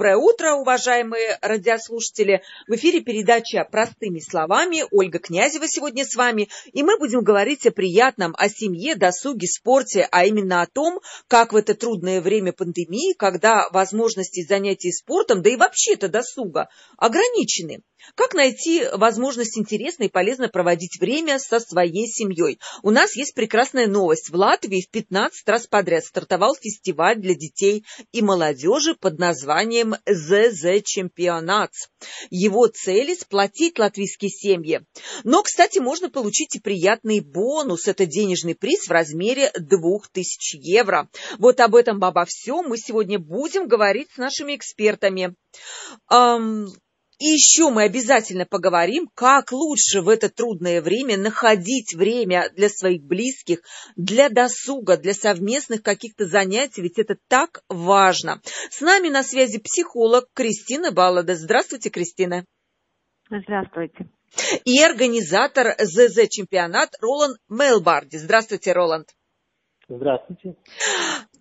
Доброе утро, уважаемые радиослушатели. В эфире передача «Простыми словами». Ольга Князева сегодня с вами. И мы будем говорить о приятном, о семье, досуге, спорте, а именно о том, как в это трудное время пандемии, когда возможности занятий спортом, да и вообще-то досуга, ограничены. Как найти возможность интересно и полезно проводить время со своей семьей? У нас есть прекрасная новость. В Латвии в 15 раз подряд стартовал фестиваль для детей и молодежи под названием ЗЗ Чемпионат. Его цель – сплотить латвийские семьи. Но, кстати, можно получить и приятный бонус. Это денежный приз в размере 2000 евро. Вот об этом, обо всем мы сегодня будем говорить с нашими экспертами. И еще мы обязательно поговорим, как лучше в это трудное время находить время для своих близких, для досуга, для совместных каких-то занятий, ведь это так важно. С нами на связи психолог Кристина Баллада. Здравствуйте, Кристина. Здравствуйте. И организатор ЗЗ чемпионат Роланд Мелбарди. Здравствуйте, Роланд. Здравствуйте.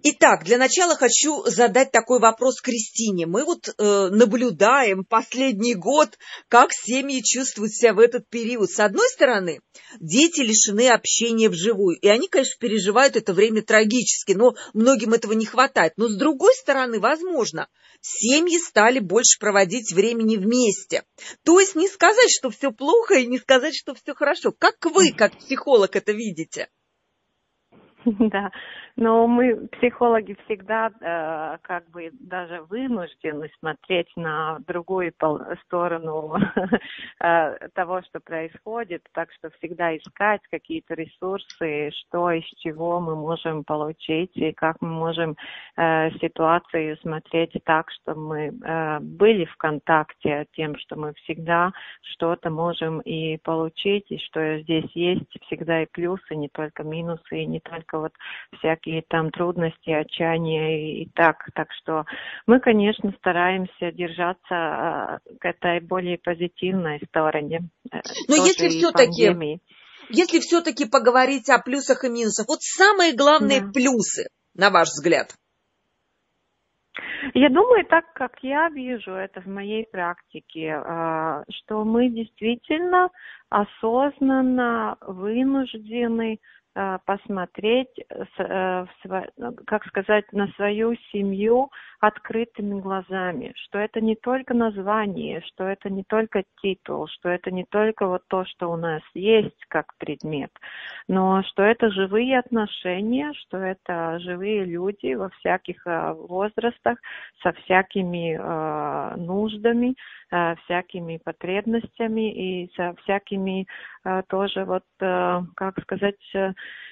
Итак, для начала хочу задать такой вопрос Кристине. Мы вот э, наблюдаем последний год, как семьи чувствуют себя в этот период. С одной стороны, дети лишены общения вживую, и они, конечно, переживают это время трагически, но многим этого не хватает. Но с другой стороны, возможно, семьи стали больше проводить времени вместе. То есть не сказать, что все плохо, и не сказать, что все хорошо. Как вы, как психолог, это видите? Да, но мы, психологи, всегда э, как бы даже вынуждены смотреть на другую сторону э, того, что происходит, так что всегда искать какие-то ресурсы, что из чего мы можем получить и как мы можем э, ситуацию смотреть так, что мы э, были в контакте тем, что мы всегда что-то можем и получить, и что здесь есть всегда и плюсы, не только минусы, и не только вот всякие всякие там трудности, отчаяния и так. Так что мы, конечно, стараемся держаться а, к этой более позитивной стороне. Э, Но если все-таки если все-таки поговорить о плюсах и минусах, вот самые главные да. плюсы, на ваш взгляд? Я думаю, так как я вижу это в моей практике, а, что мы действительно осознанно вынуждены Э, посмотреть, э, как сказать, на свою семью открытыми глазами, что это не только название, что это не только титул, что это не только вот то, что у нас есть как предмет, но что это живые отношения, что это живые люди во всяких э, возрастах, со всякими нуждами, всякими потребностями и со всякими тоже вот, как сказать,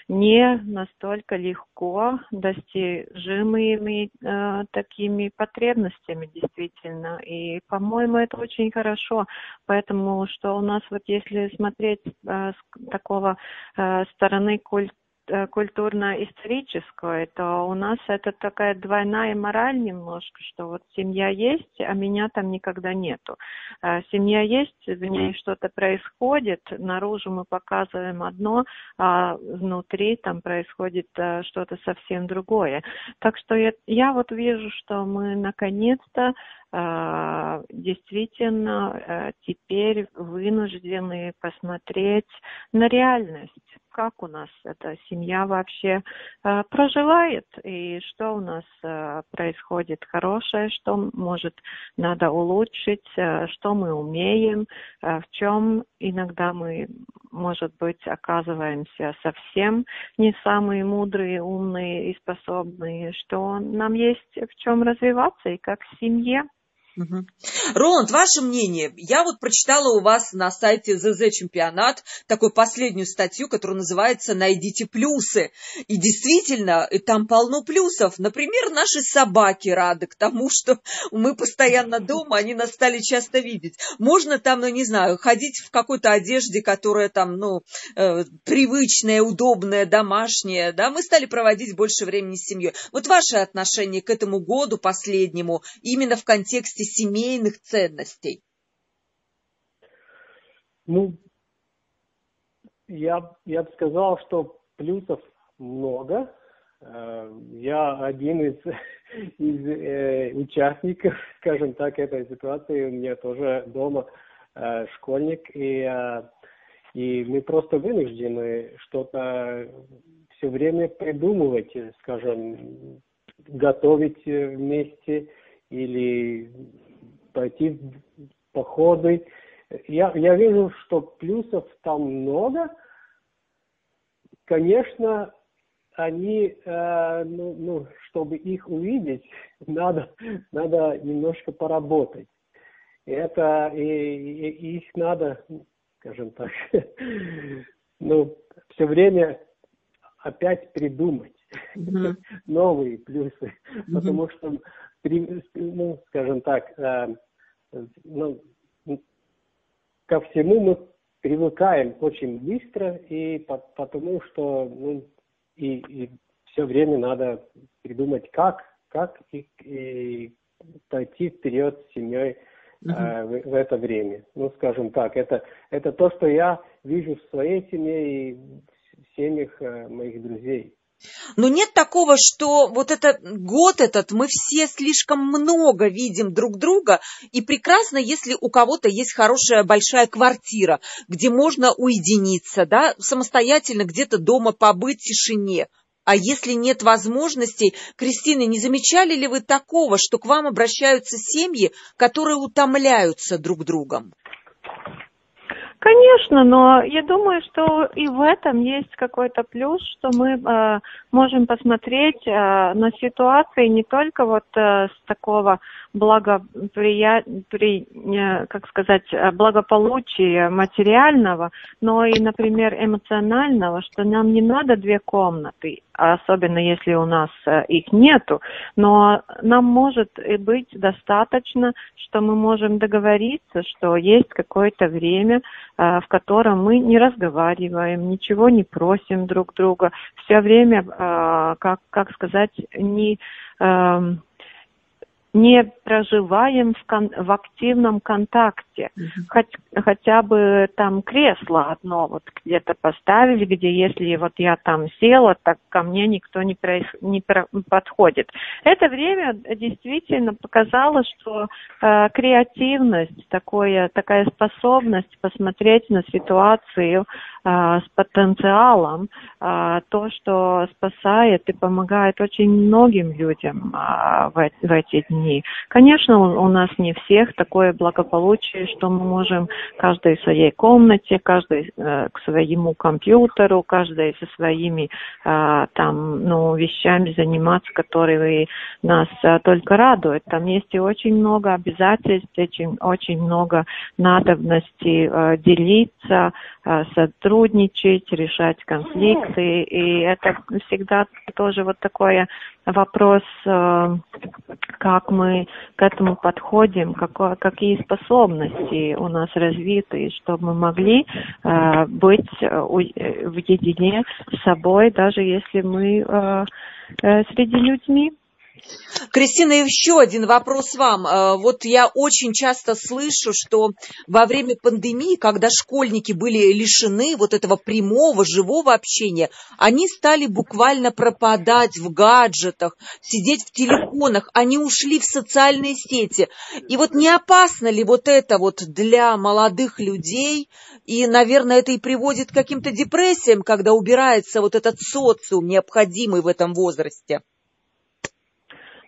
не настолько легко достижимыми э, такими потребностями действительно. И, по-моему, это очень хорошо. Поэтому, что у нас вот если смотреть э, с такого э, стороны культуры, Э, культурно-историческое, то у нас это такая двойная мораль немножко, что вот семья есть, а меня там никогда нету. Э, семья есть, в ней что-то происходит, наружу мы показываем одно, а внутри там происходит э, что-то совсем другое. Так что я, я вот вижу, что мы наконец-то действительно теперь вынуждены посмотреть на реальность. Как у нас эта семья вообще э, проживает? И что у нас э, происходит хорошее, что может надо улучшить, э, что мы умеем, э, в чем иногда мы, может быть, оказываемся совсем не самые мудрые, умные и способные, что нам есть в чем развиваться и как семье. Роланд, ваше мнение? Я вот прочитала у вас на сайте ЗЗ Чемпионат такую последнюю статью, которая называется «Найдите плюсы». И действительно, там полно плюсов. Например, наши собаки рады к тому, что мы постоянно дома, они нас стали часто видеть. Можно там, ну не знаю, ходить в какой-то одежде, которая там, ну, э, привычная, удобная, домашняя. Да? Мы стали проводить больше времени с семьей. Вот ваше отношение к этому году последнему, именно в контексте семейных ценностей? Ну, я, я бы сказал, что плюсов много. Э, я один из, из э, участников, скажем так, этой ситуации. У меня тоже дома э, школьник, и, э, и мы просто вынуждены что-то все время придумывать, скажем, готовить вместе или пойти в походы. Я, я вижу, что плюсов там много. Конечно, они, э, ну, ну, чтобы их увидеть, надо, надо немножко поработать. И это, и, и их надо, скажем так, ну, все время опять придумать mm-hmm. новые плюсы, mm-hmm. потому что, ну, скажем так, э, ну, ко всему мы привыкаем очень быстро, и по, потому что ну, и, и все время надо придумать, как, как и, и пойти вперед с семьей э, в, в это время. Ну, скажем так, это, это то, что я вижу в своей семье и в семьях э, моих друзей. Но нет такого, что вот этот год этот мы все слишком много видим друг друга, и прекрасно, если у кого-то есть хорошая большая квартира, где можно уединиться, да, самостоятельно где-то дома побыть в тишине. А если нет возможностей, Кристина, не замечали ли вы такого, что к вам обращаются семьи, которые утомляются друг другом? Конечно, но я думаю, что и в этом есть какой-то плюс, что мы э, можем посмотреть э, на ситуации не только вот э, с такого благоприя... при... Э, как сказать, э, благополучия материального, но и, например, эмоционального, что нам не надо две комнаты, особенно если у нас э, их нету, но нам может и быть достаточно, что мы можем договориться, что есть какое-то время, в котором мы не разговариваем, ничего не просим друг друга, все время, как, как сказать, не эм, не проживаем в, кон- в активном контакте. Mm-hmm. Хоть, хотя бы там кресло одно вот где-то поставили, где если вот я там села, так ко мне никто не, проис... не про... подходит. Это время действительно показало, что э, креативность, такое, такая способность посмотреть на ситуацию э, с потенциалом, э, то, что спасает и помогает очень многим людям э, в, в эти дни дней. Конечно, у нас не всех такое благополучие, что мы можем каждый в своей комнате, каждый э, к своему компьютеру, каждый со своими э, там, ну, вещами заниматься, которые нас э, только радуют. Там есть и очень много обязательств, очень, очень много надобности э, делиться, э, сотрудничать, решать конфликты. И это всегда тоже вот такое вопрос, э, как мы к этому подходим, какие способности у нас развиты, чтобы мы могли э, быть э, в едине с собой, даже если мы среди людьми. Кристина, еще один вопрос вам. Э, вот я очень часто слышу, что во время пандемии, когда школьники были лишены вот этого прямого, живого общения, они стали буквально пропадать в гаджетах, сидеть в телефонах, они ушли в социальные сети. И вот не опасно ли вот это вот для молодых людей? И, наверное, это и приводит к каким-то депрессиям, когда убирается вот этот социум, необходимый в этом возрасте.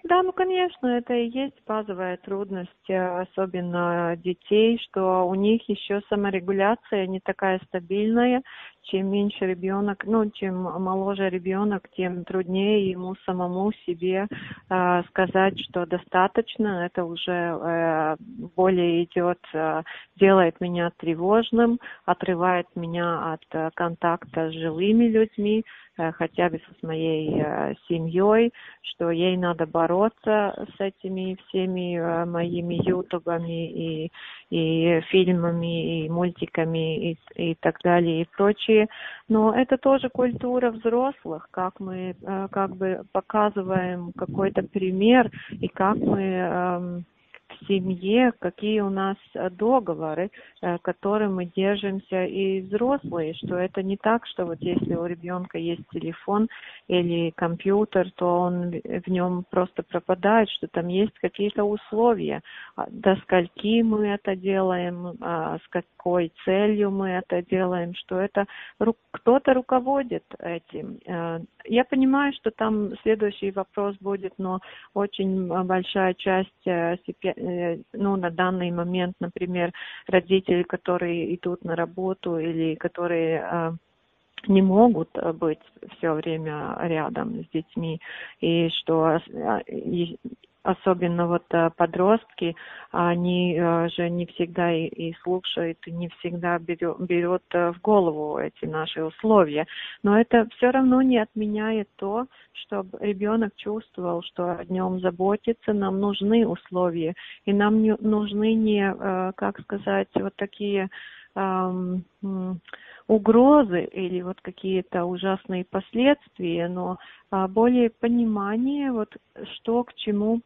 Да, ну, конечно, это и есть базовая трудность, э, особенно детей, что у них еще саморегуляция не такая стабильная, чем меньше ребенок, ну, чем моложе ребенок, тем труднее ему самому себе э, сказать, что достаточно, это уже э, более идет, э, делает меня тревожным, отрывает меня от э, контакта с живыми людьми, э, хотя бы с моей э, семьей, что ей надо бороться с этими всеми э, моими ютубами и, и фильмами, и мультиками, и, и так далее, и прочее истории, но это тоже культура взрослых, как мы э, как бы показываем какой-то пример и как мы эм, в семье, какие у нас договоры, которые мы держимся и взрослые, что это не так, что вот если у ребенка есть телефон или компьютер, то он в нем просто пропадает, что там есть какие-то условия, а до скольки мы это делаем, а с какой целью мы это делаем, что это кто-то руководит этим. Я понимаю, что там следующий вопрос будет, но очень большая часть, э, э, ну, на данный момент, например, родители, которые идут на работу или которые э, не могут быть все время рядом с детьми, и что особенно вот э, подростки, они э, же не всегда и, слушают, и не всегда берет, э, в голову эти наши условия. Но это все равно не отменяет то, чтобы ребенок чувствовал, что о нем заботиться, нам нужны условия, и нам не, нужны не, как сказать, вот такие угрозы или вот какие-то ужасные последствия, но а, более понимание, вот что к чему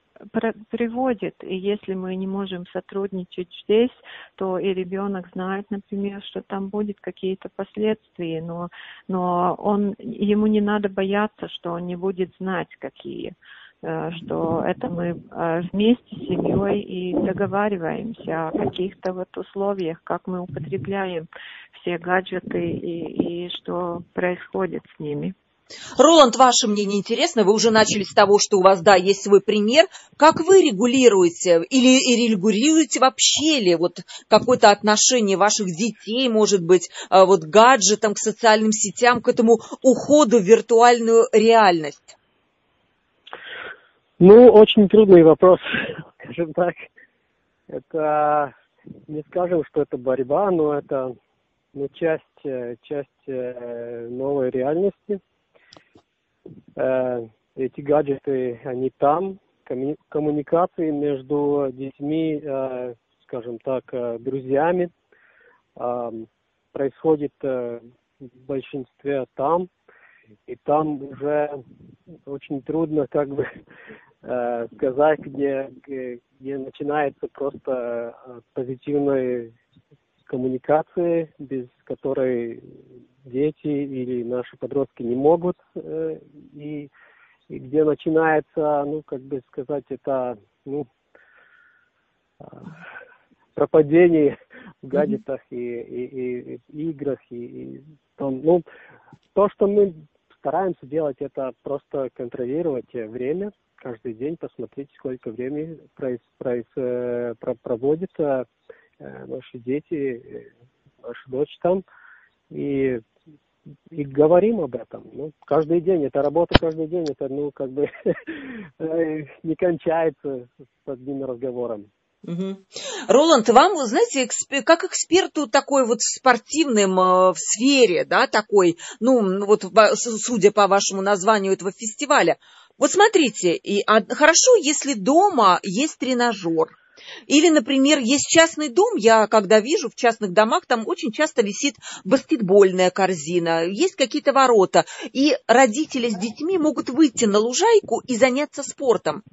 приводит. И если мы не можем сотрудничать здесь, то и ребенок знает, например, что там будет какие-то последствия, но, но он, ему не надо бояться, что он не будет знать, какие что это мы э, вместе с семьей и договариваемся о каких-то вот условиях, как мы употребляем все гаджеты и, и что происходит с ними. Роланд, ваше мнение интересно. Вы уже начали с того, что у вас, да, есть свой пример. Как вы регулируете или регулируете вообще ли вот какое-то отношение ваших детей, может быть, э, вот к гаджетам, к социальным сетям, к этому уходу в виртуальную реальность? Ну, очень трудный вопрос, скажем так. Это, не скажем, что это борьба, но это ну, часть, э, часть э, новой реальности – Э, эти гаджеты, они там, коммуникации между детьми, скажем так, друзьями, происходит в большинстве там, и там уже очень трудно как бы сказать, где, где начинается просто позитивная коммуникация, без которой дети или наши подростки не могут, э, и, и где начинается, ну, как бы сказать, это, ну, пропадение в гаджетах и, и, и, и играх, и, и там, ну, то, что мы стараемся делать, это просто контролировать время, каждый день посмотреть, сколько времени проис, проис, э, проводит э, наши дети, наша дочь там, и и говорим об этом. Ну, каждый день, это работа каждый день, это, ну, как бы не кончается с одним разговором. Угу. Роланд, вам, знаете, как эксперту такой вот спортивным э, в сфере, да, такой, ну, вот судя по вашему названию этого фестиваля, вот смотрите, и, а, хорошо, если дома есть тренажер, или, например, есть частный дом, я когда вижу в частных домах, там очень часто висит баскетбольная корзина, есть какие-то ворота, и родители с детьми могут выйти на лужайку и заняться спортом.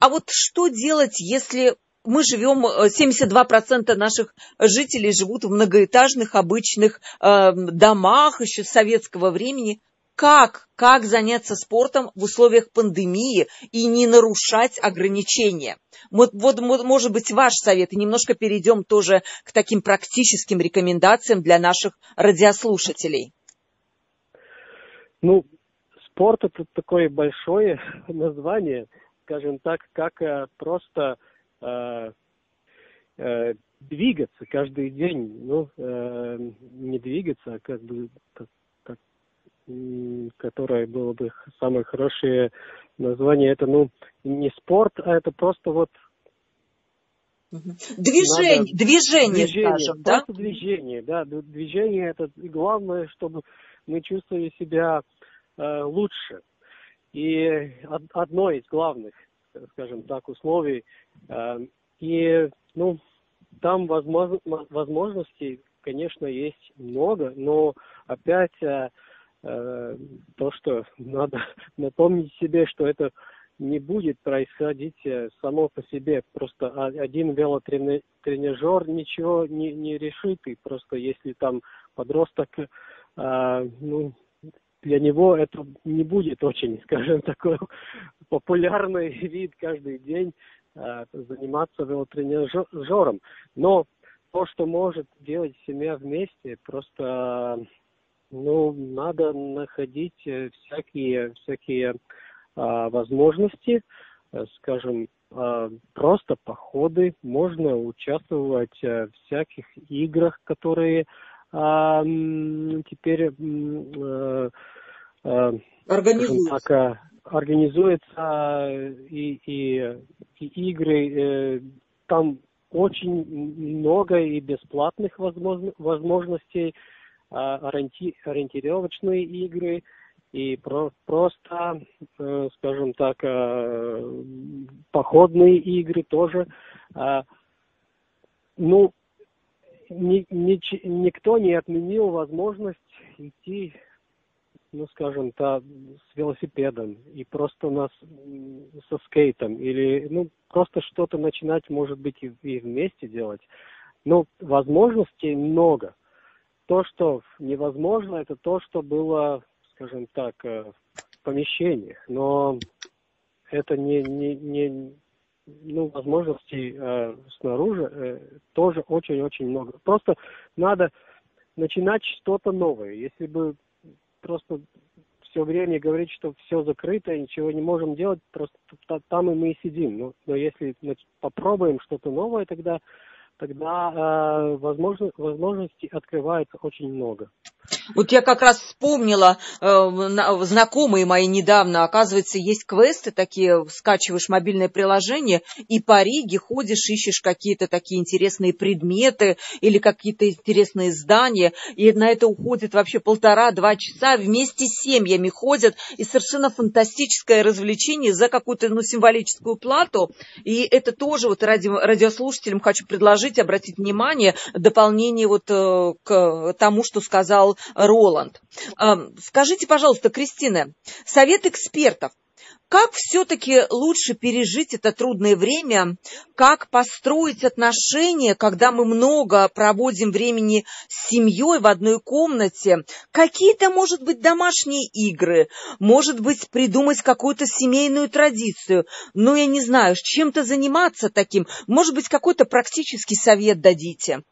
А вот что делать, если мы живем, 72% э, наших жителей живут в многоэтажных обычных э, домах еще с советского времени как, как заняться спортом в условиях пандемии и не нарушать ограничения. Вот, вот, может быть, ваш совет, и немножко перейдем тоже к таким практическим рекомендациям для наших радиослушателей. Ну, спорт это такое большое название, скажем так, как э, просто э, э, двигаться каждый день, ну, э, не двигаться, а как бы которое было бы самое хорошее название, это, ну, не спорт, а это просто вот Движение, надо... движение, движение, скажем, да? движение, да, движение это главное, чтобы мы чувствовали себя э, лучше. И одно из главных, скажем так, условий. Э, и, ну, там возможно, возможностей, конечно, есть много, но опять э, Э, то, что надо напомнить себе, что это не будет происходить э, само по себе. Просто один велотренажер ничего не, не решит, и просто если там подросток, а, ну, для него это не будет очень, скажем, такой популярный вид каждый день а, заниматься велотренажером. Но то, что может делать семья вместе, просто ну, надо находить э, всякие, всякие а, возможности, э, скажем, а, просто походы, можно участвовать э, в всяких играх, которые а, теперь организуются. Так, организуются и, и, и игры. Там очень много и бесплатных возможностей, ориентировочные игры – и про просто, э, скажем так, э, походные игры тоже. Э, ну, ни, ни, никто не отменил возможность идти, ну, скажем так, с велосипедом и просто нас со скейтом или, ну, просто что-то начинать, может быть, и, и вместе делать. Но возможностей много. То, что невозможно, это то, что было скажем так, э, в помещениях, но это не, не, не ну, возможностей э, снаружи э, тоже очень-очень много. Просто надо начинать что-то новое. Если бы просто все время говорить, что все закрыто, ничего не можем делать, просто там и мы и сидим. Но, но если попробуем что-то новое, тогда, тогда э, возможно, возможностей открывается очень много. Вот я как раз вспомнила, э, знакомые мои недавно, оказывается, есть квесты такие, скачиваешь мобильное приложение, и по Риге ходишь, ищешь какие-то такие интересные предметы или какие-то интересные здания, и на это уходит вообще полтора-два часа, вместе с семьями ходят, и совершенно фантастическое развлечение за какую-то ну, символическую плату, и это тоже вот ради, радиослушателям хочу предложить, обратить внимание, дополнение вот э, к тому, что сказал Роланд. Скажите, пожалуйста, Кристина, совет экспертов. Как все-таки лучше пережить это трудное время? Как построить отношения, когда мы много проводим времени с семьей в одной комнате? Какие-то, может быть, домашние игры? Может быть, придумать какую-то семейную традицию? Ну, я не знаю, чем-то заниматься таким? Может быть, какой-то практический совет дадите?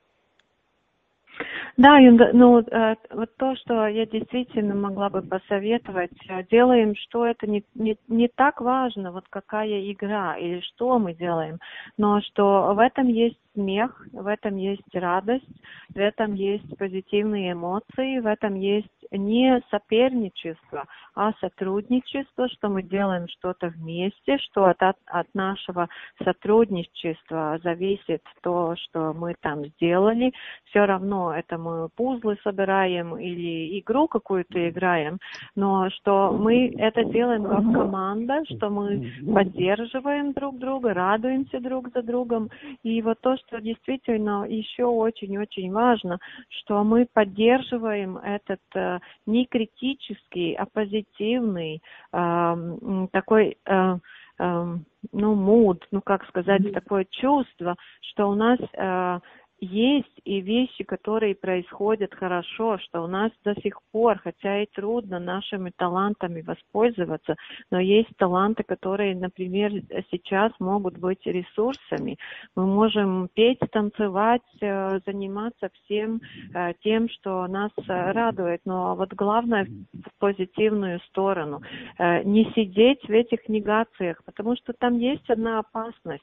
Да, ну э, вот то, что я действительно могла бы посоветовать, э, делаем, что это не, не, не так важно, вот какая игра или что мы делаем, но что в этом есть смех, в этом есть радость, в этом есть позитивные эмоции, в этом есть не соперничество, а сотрудничество, что мы делаем что-то вместе, что от, от нашего сотрудничества зависит то, что мы там сделали. Все равно это мы пузлы собираем или игру какую-то играем, но что мы это делаем как команда, что мы поддерживаем друг друга, радуемся друг за другом. И вот то, что действительно еще очень-очень важно, что мы поддерживаем этот э, не критический, а позитивный э, такой э, э, ну, муд, ну, как сказать, mm-hmm. такое чувство, что у нас э, есть и вещи, которые происходят хорошо, что у нас до сих пор, хотя и трудно нашими талантами воспользоваться, но есть таланты, которые, например, сейчас могут быть ресурсами. Мы можем петь, танцевать, э, заниматься всем э, тем, что нас радует, но вот главное в позитивную сторону. Э, не сидеть в этих негациях, потому что там есть одна опасность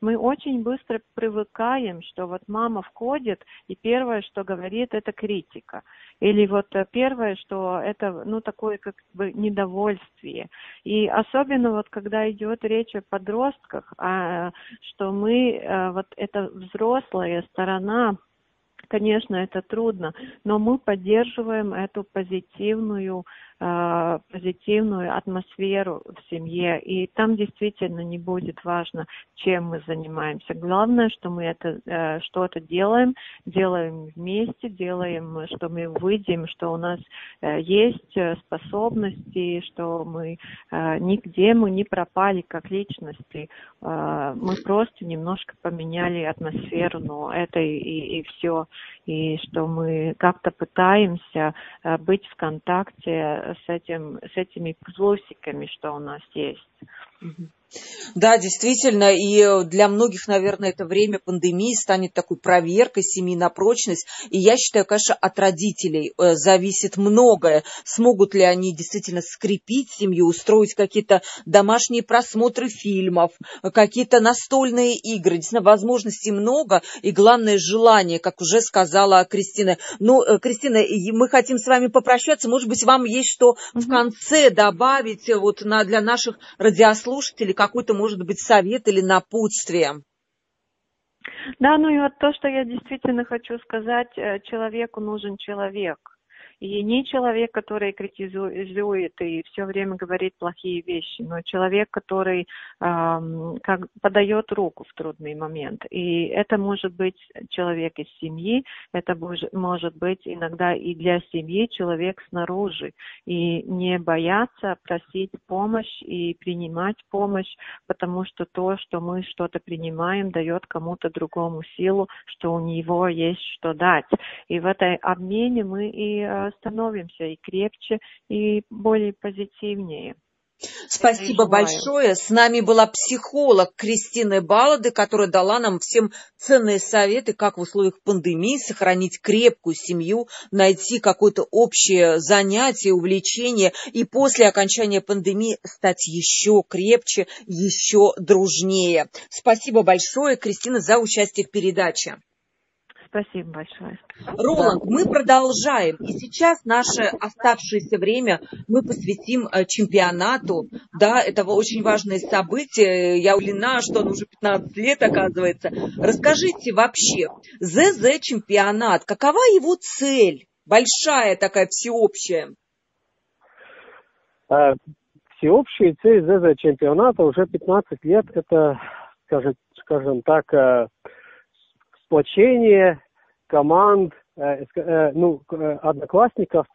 мы очень быстро привыкаем, что вот мама входит, и первое, что говорит, это критика. Или вот э, первое, что это, ну, такое как бы недовольствие. И особенно вот когда идет речь о подростках, а, что мы, э, вот эта взрослая сторона, Конечно, это трудно, но мы поддерживаем эту позитивную э, позитивную атмосферу в семье. И там действительно не будет важно, чем мы занимаемся. Главное, что мы это э, что-то делаем, делаем вместе, делаем, что мы выйдем, что у нас э, есть э, способности, что мы э, нигде мы не пропали как личности. Э, мы просто немножко поменяли атмосферу, но это и, и, и все. И что мы как-то пытаемся э, быть в контакте с, этим, с этими плюсиками, что у нас есть. Да, действительно, и для многих, наверное, это время пандемии станет такой проверкой семьи на прочность. И я считаю, конечно, от родителей э, зависит многое. Смогут ли они действительно скрепить семью, устроить какие-то домашние просмотры фильмов, какие-то настольные игры. Действительно, возможностей много, и главное желание, как уже сказала Кристина. Ну, э, Кристина, мы хотим с вами попрощаться. Может быть, вам есть что в конце добавить э, вот на, для наших радиослушателей, какой-то, может быть, совет или напутствие? Да, ну и вот то, что я действительно хочу сказать, э, человеку нужен человек. И не человек, который критизует и все время говорит плохие вещи, но человек, который эм, как подает руку в трудный момент. И это может быть человек из семьи, это может быть иногда и для семьи человек снаружи. И не бояться просить помощь и принимать помощь, потому что то, что мы что-то принимаем, дает кому-то другому силу, что у него есть что дать. И в этой обмене мы и э, становимся и крепче, и более позитивнее. Спасибо большое. С нами была психолог Кристина Балады, которая дала нам всем ценные советы, как в условиях пандемии сохранить крепкую семью, найти какое-то общее занятие, увлечение и после окончания пандемии стать еще крепче, еще дружнее. Спасибо большое, Кристина, за участие в передаче. Спасибо большое. Роланд, мы продолжаем. И сейчас наше оставшееся время мы посвятим э, чемпионату. Да, это очень важное событие. Я удивлена, что он уже 15 лет, оказывается. Расскажите вообще, ЗЗ чемпионат, какова его цель? Большая такая, всеобщая. А, всеобщая цель ЗЗ чемпионата уже 15 лет, это, скажем, скажем так, э, сплочение команд, э, э, ну, э, одноклассников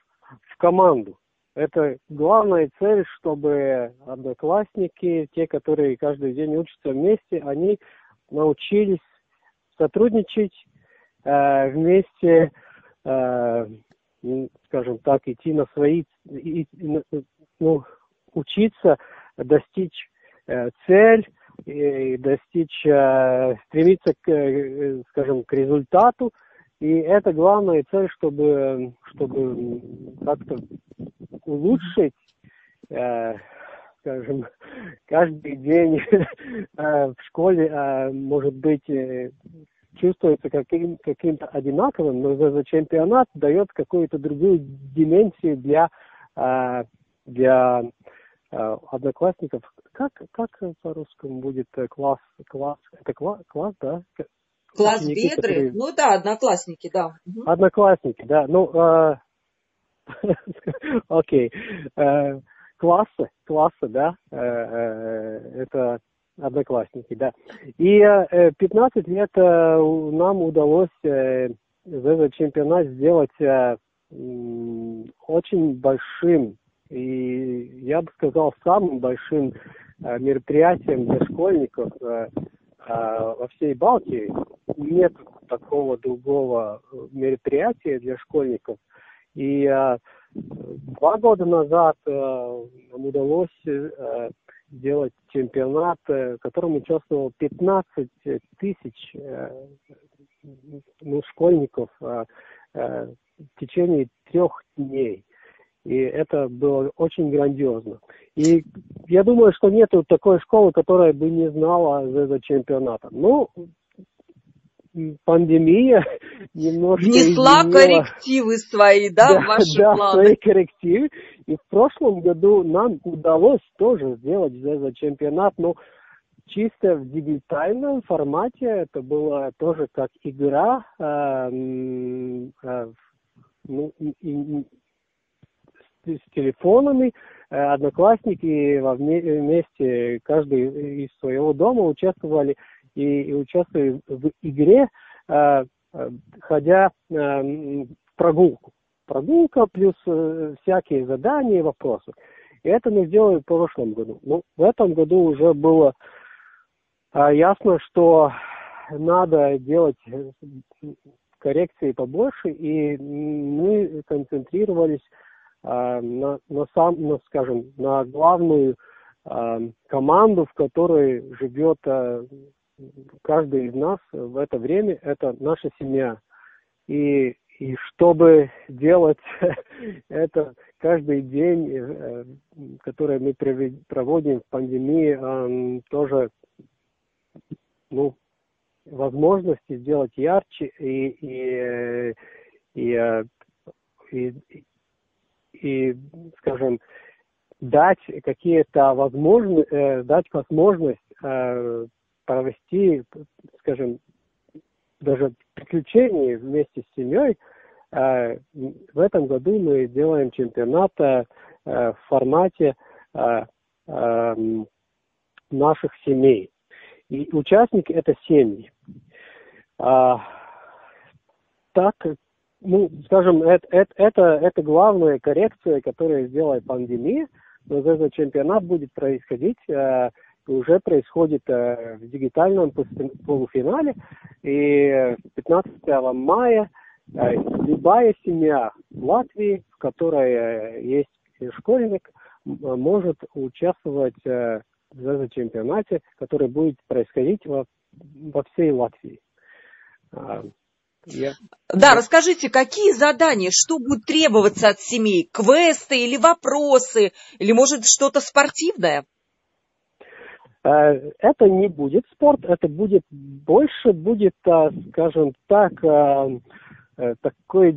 в команду. Это главная цель, чтобы одноклассники, те, которые каждый день учатся вместе, они научились сотрудничать э, вместе, э, скажем так, идти на свои, и, ну, учиться достичь э, цель и достичь, э, стремиться к, э, скажем, к результату, и это главная цель, чтобы, чтобы как-то улучшить, э, скажем, каждый день э, в школе, э, может быть, э, чувствуется каким, каким-то одинаковым, но за, за чемпионат дает какую-то другую дименсию для, э, для э, одноклассников. Как, как по-русскому будет класс? Класс? Это класс, класс да? Класс Бедры? Которые... Ну да, одноклассники, да. Одноклассники, да. Ну, а, окей. Э, классы, классы, да, э, э, это одноклассники, да. И 15 лет нам удалось этот чемпионат сделать очень большим и я бы сказал самым большим мероприятием для школьников во всей Балтии нет такого другого мероприятия для школьников. И а, два года назад а, нам удалось а, сделать чемпионат, в котором участвовало 15 тысяч ну, школьников в течение трех дней. И это было очень грандиозно. И я думаю, что нет такой школы, которая бы не знала за чемпионата. Ну, пандемия немножко Внесла изменила... коррективы свои, да, да в ваши да, планы? свои коррективы. И в прошлом году нам удалось тоже сделать за чемпионат, но чисто в дигитальном формате. Это было тоже как игра. Э, э, ну, и, с телефонами, одноклассники вместе, каждый из своего дома участвовали и, и участвовали в игре, ходя в прогулку. Прогулка плюс всякие задания и вопросы. И это мы сделали в прошлом году. Ну, в этом году уже было ясно, что надо делать э, коррекции побольше, и мы концентрировались на, на сам, на, скажем, на главную а, команду, в которой живет а, каждый из нас в это время, это наша семья. И, и чтобы делать это каждый день, э, который мы проводим в пандемии, тоже ну, возможности сделать ярче и, и, и, э, и, и скажем, дать какие-то возможности, э, дать возможность э, провести, скажем, даже приключения вместе с семьей. В этом году мы делаем чемпионат в формате наших семей. И участники это семьи. А, так, ну, скажем, это, это, это, это главная коррекция, которая сделает пандемия, но этот чемпионат будет происходить, э, уже происходит э, в дигитальном полуфинале, и 15 мая э, любая семья в Латвии, в которой э, есть школьник, может участвовать э, в чемпионате, который будет происходить во, во всей Латвии. Я... Да, расскажите, какие задания, что будет требоваться от семей? Квесты или вопросы? Или, может, что-то спортивное? А, это не будет спорт, это будет больше будет, а, скажем так, Э, такой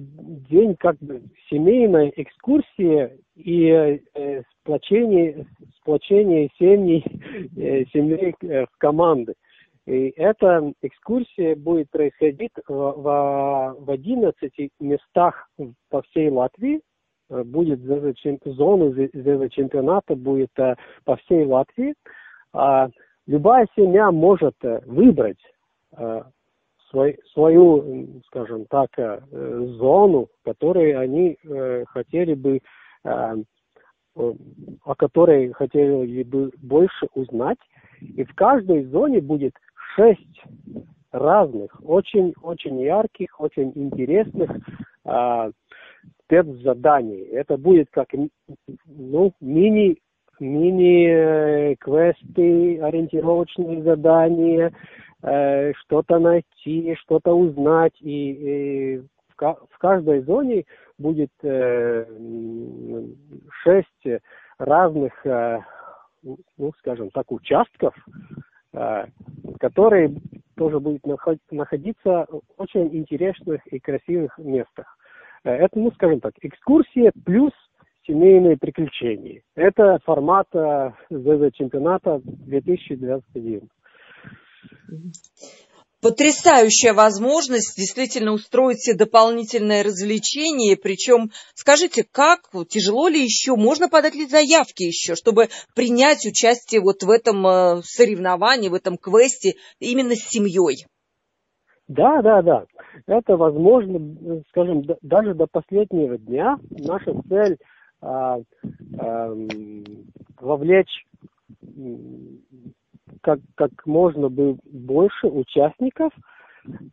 день как бы семейной экскурсии и э, сплочение, сплочение семьи, э, семей э, в команды. И эта экскурсия будет происходить в, в, в 11 местах по всей Латвии. Э, будет зона чемпионата будет э, по всей Латвии. А любая семья может выбрать свой, свою, скажем так, э, зону, которой они э, хотели бы, э, о которой хотели бы больше узнать. И в каждой зоне будет шесть разных, очень-очень ярких, очень интересных э, спецзаданий. Это будет как ну, мини мини-квесты, ориентировочные задания, Э, что-то найти, что-то узнать. И, и в, в каждой зоне будет э, шесть разных, э, ну, скажем так, участков, которые тоже будут находиться в очень интересных и красивых местах. Это, ну, скажем так, экскурсия плюс семейные приключения. Это формат э, чемпионата 2021 потрясающая возможность действительно устроить себе дополнительное развлечение. Причем, скажите, как, тяжело ли еще, можно подать ли заявки еще, чтобы принять участие вот в этом э, соревновании, в этом квесте именно с семьей? Да, да, да. Это возможно, скажем, даже до последнего дня. Наша цель а, а, вовлечь как, как можно бы больше участников.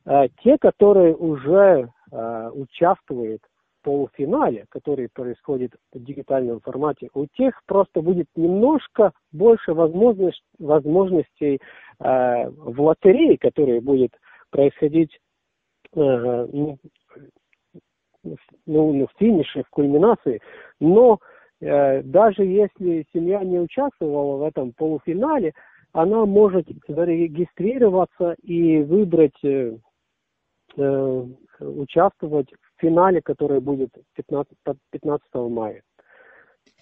Э, те, которые уже э, участвуют в полуфинале, который происходит в дигитальном формате, у тех просто будет немножко больше возможность, возможностей э, в лотерее, которая будет происходить ну, ну, в финише, в кульминации. Но даже если семья не участвовала в этом полуфинале, она может зарегистрироваться и выбрать э, э участвовать в финале, который будет 15, 15 мая.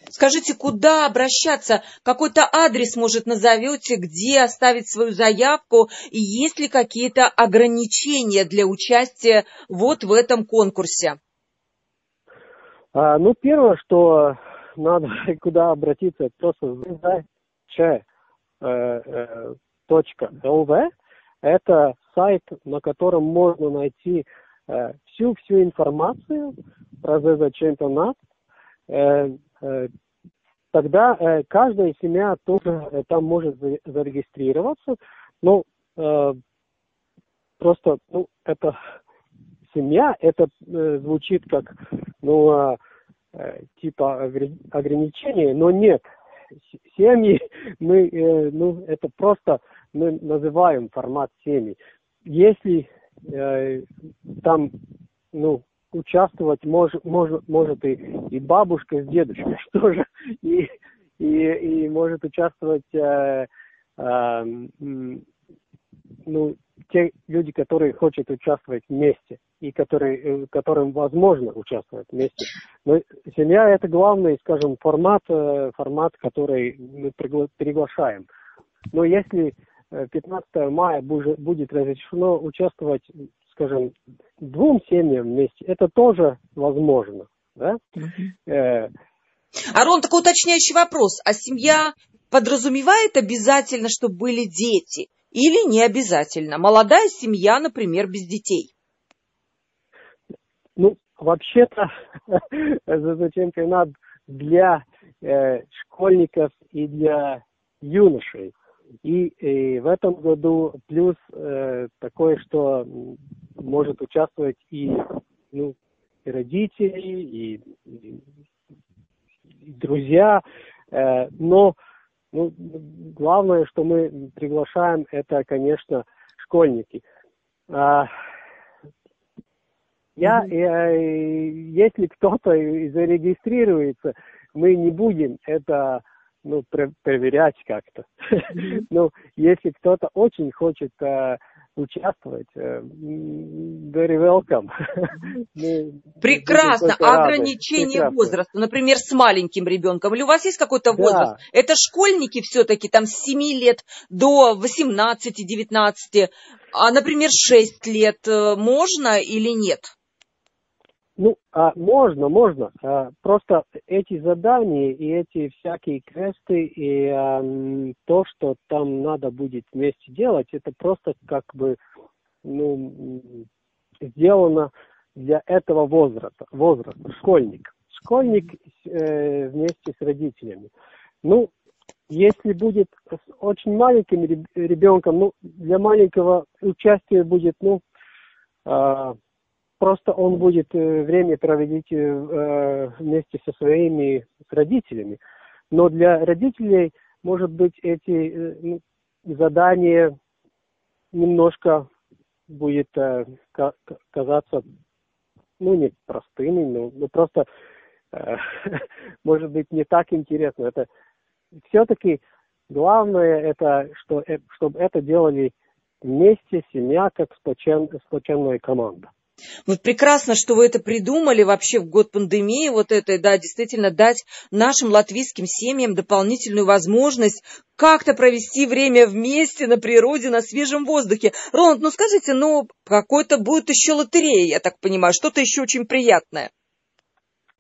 Скажите, куда обращаться? Какой-то адрес, может, назовете, где оставить свою заявку? И есть ли какие-то ограничения для участия вот в этом конкурсе? А, ну, первое, что надо куда обратиться, это просто zdc.lv. Это сайт, на котором можно найти всю-всю информацию про ЗЗ чемпионат. Э, э, тогда э, каждая семья тоже там может зарегистрироваться. Ну, просто, ну, это семья, это звучит как, ну, а, типа ограничения, но нет. Семьи, мы, ну, это просто мы называем формат семьи. Если э, там, ну, участвовать может, может, может и, и бабушка с дедушкой тоже, и, и, и может участвовать э, э, ну, те люди, которые хотят участвовать вместе и которые, э, которым возможно участвовать вместе. Но семья это главный, скажем, формат, э, формат, который мы пригла- приглашаем. Но если 15 э, мая будет разрешено участвовать, скажем, двум семьям вместе, это тоже возможно. Да? Э, Арон, такой уточняющий вопрос. А семья подразумевает обязательно, чтобы были дети? Или не обязательно? Молодая семья, например, без детей. Ну, вообще-то, надо для э, школьников и для юношей. И, и в этом году плюс э, такое, что может участвовать и, ну, и родители, и, и, и друзья. Э, но ну, главное, что мы приглашаем, это, конечно, школьники. А, я, я, э, если кто-то зарегистрируется, мы не будем это ну, проверять как-то. ну, если кто-то очень хочет э, участвовать, э, very welcome. Прекрасно. А ограничение Прекрасно. возраста, например, с маленьким ребенком, или у вас есть какой-то возраст? Да. Это школьники все-таки, там, с 7 лет до 18-19, а, например, 6 лет э, можно или нет? Ну, а, можно, можно. А, просто эти задания и эти всякие квесты и а, то, что там надо будет вместе делать, это просто как бы ну, сделано для этого возраста, возраста школьник. Школьник э, вместе с родителями. Ну, если будет с очень маленьким ребенком, ну, для маленького участия будет, ну, э, просто он будет э, время проводить э, вместе со своими родителями. Но для родителей, может быть, эти э, ну, задания немножко будет казаться, ну, не простыми, но, но просто, может быть, не так интересно. Это все-таки главное, это, что, чтобы это делали вместе, семья, как сплоченная команда. Вот прекрасно, что вы это придумали вообще в год пандемии, вот это, да, действительно дать нашим латвийским семьям дополнительную возможность как-то провести время вместе на природе, на свежем воздухе. Ронald, ну скажите, ну какой-то будет еще лотерея, я так понимаю, что-то еще очень приятное.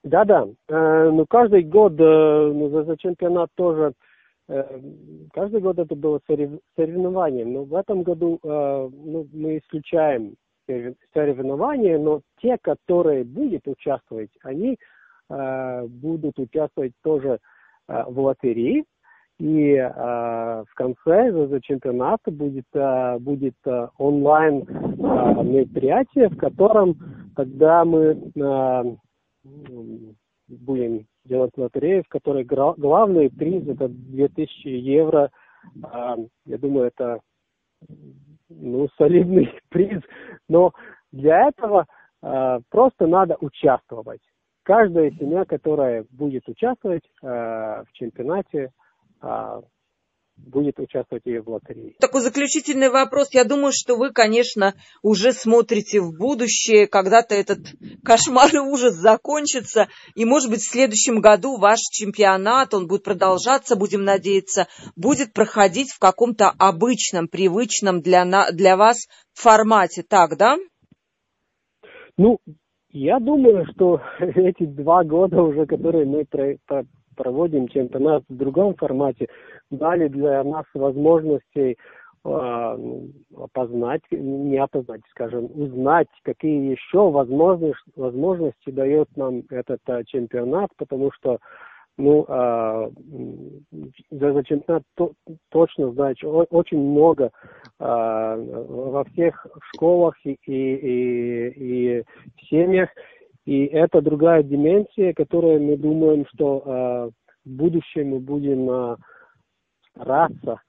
Да-да, э, ну каждый год э, ну, за, за чемпионат тоже э, каждый год это было соревнование, но в этом году ну, мы исключаем соревнования, но те, которые будут участвовать, они э, будут участвовать тоже э, в лотерее. И э, в конце за чемпионата будет, э, будет э, онлайн э, мероприятие, в котором тогда мы э, будем делать лотерею, в которой главный приз это 2000 евро. Э, я думаю, это ну, солидный приз, но для этого э, просто надо участвовать. Каждая семья, которая будет участвовать э, в чемпионате, э, будет участвовать и в лотерее. Такой заключительный вопрос. Я думаю, что вы, конечно, уже смотрите в будущее, когда-то этот кошмар и ужас закончится, и, может быть, в следующем году ваш чемпионат, он будет продолжаться, будем надеяться, будет проходить в каком-то обычном, привычном для, на, для вас формате. Так, да? Ну, Я думаю, что эти два года уже, которые мы проводим чемпионат в другом формате, дали для нас возможности а, опознать, не опознать, скажем, узнать, какие еще возможности, возможности дает нам этот а, чемпионат, потому что ну, а, за чемпионат то, точно знать, очень много а, во всех школах и, и, и в семьях, и это другая дименсия, которая мы думаем, что а, в будущем мы будем а, стараться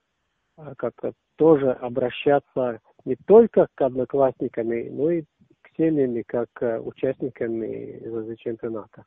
а, как-то тоже обращаться не только к одноклассникам, но и к семьям, как к участникам чемпионата.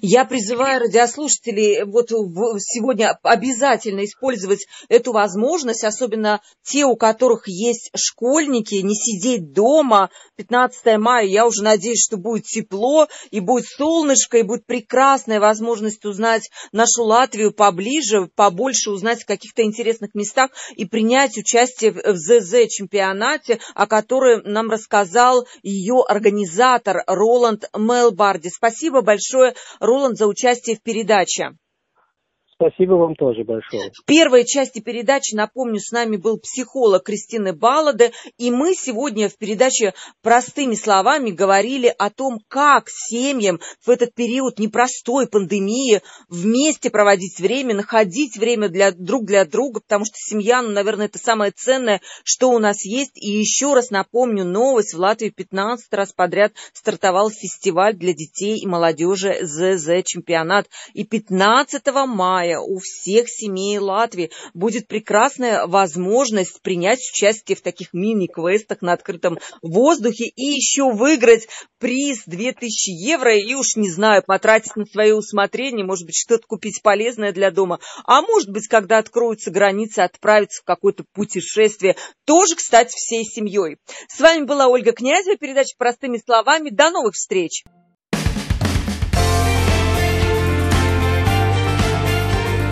Я призываю радиослушателей вот сегодня обязательно использовать эту возможность, особенно те, у которых есть школьники, не сидеть дома. 15 мая, я уже надеюсь, что будет тепло, и будет солнышко, и будет прекрасная возможность узнать нашу Латвию поближе, побольше узнать в каких-то интересных местах и принять участие в ЗЗ-чемпионате, о котором нам рассказал ее организатор Роланд Мелбарди. Спасибо большое, Роланд, за участие в передаче. Спасибо вам тоже большое. В первой части передачи, напомню, с нами был психолог Кристина Баллады, и мы сегодня в передаче простыми словами говорили о том, как семьям в этот период непростой пандемии вместе проводить время, находить время для, друг для друга, потому что семья, ну, наверное, это самое ценное, что у нас есть. И еще раз напомню новость, в Латвии 15 раз подряд стартовал фестиваль для детей и молодежи ЗЗ чемпионат. И 15 мая мая у всех семей Латвии будет прекрасная возможность принять участие в таких мини-квестах на открытом воздухе и еще выиграть приз 2000 евро и уж не знаю, потратить на свое усмотрение, может быть, что-то купить полезное для дома, а может быть, когда откроются границы, отправиться в какое-то путешествие, тоже, кстати, всей семьей. С вами была Ольга Князева, передача «Простыми словами». До новых встреч!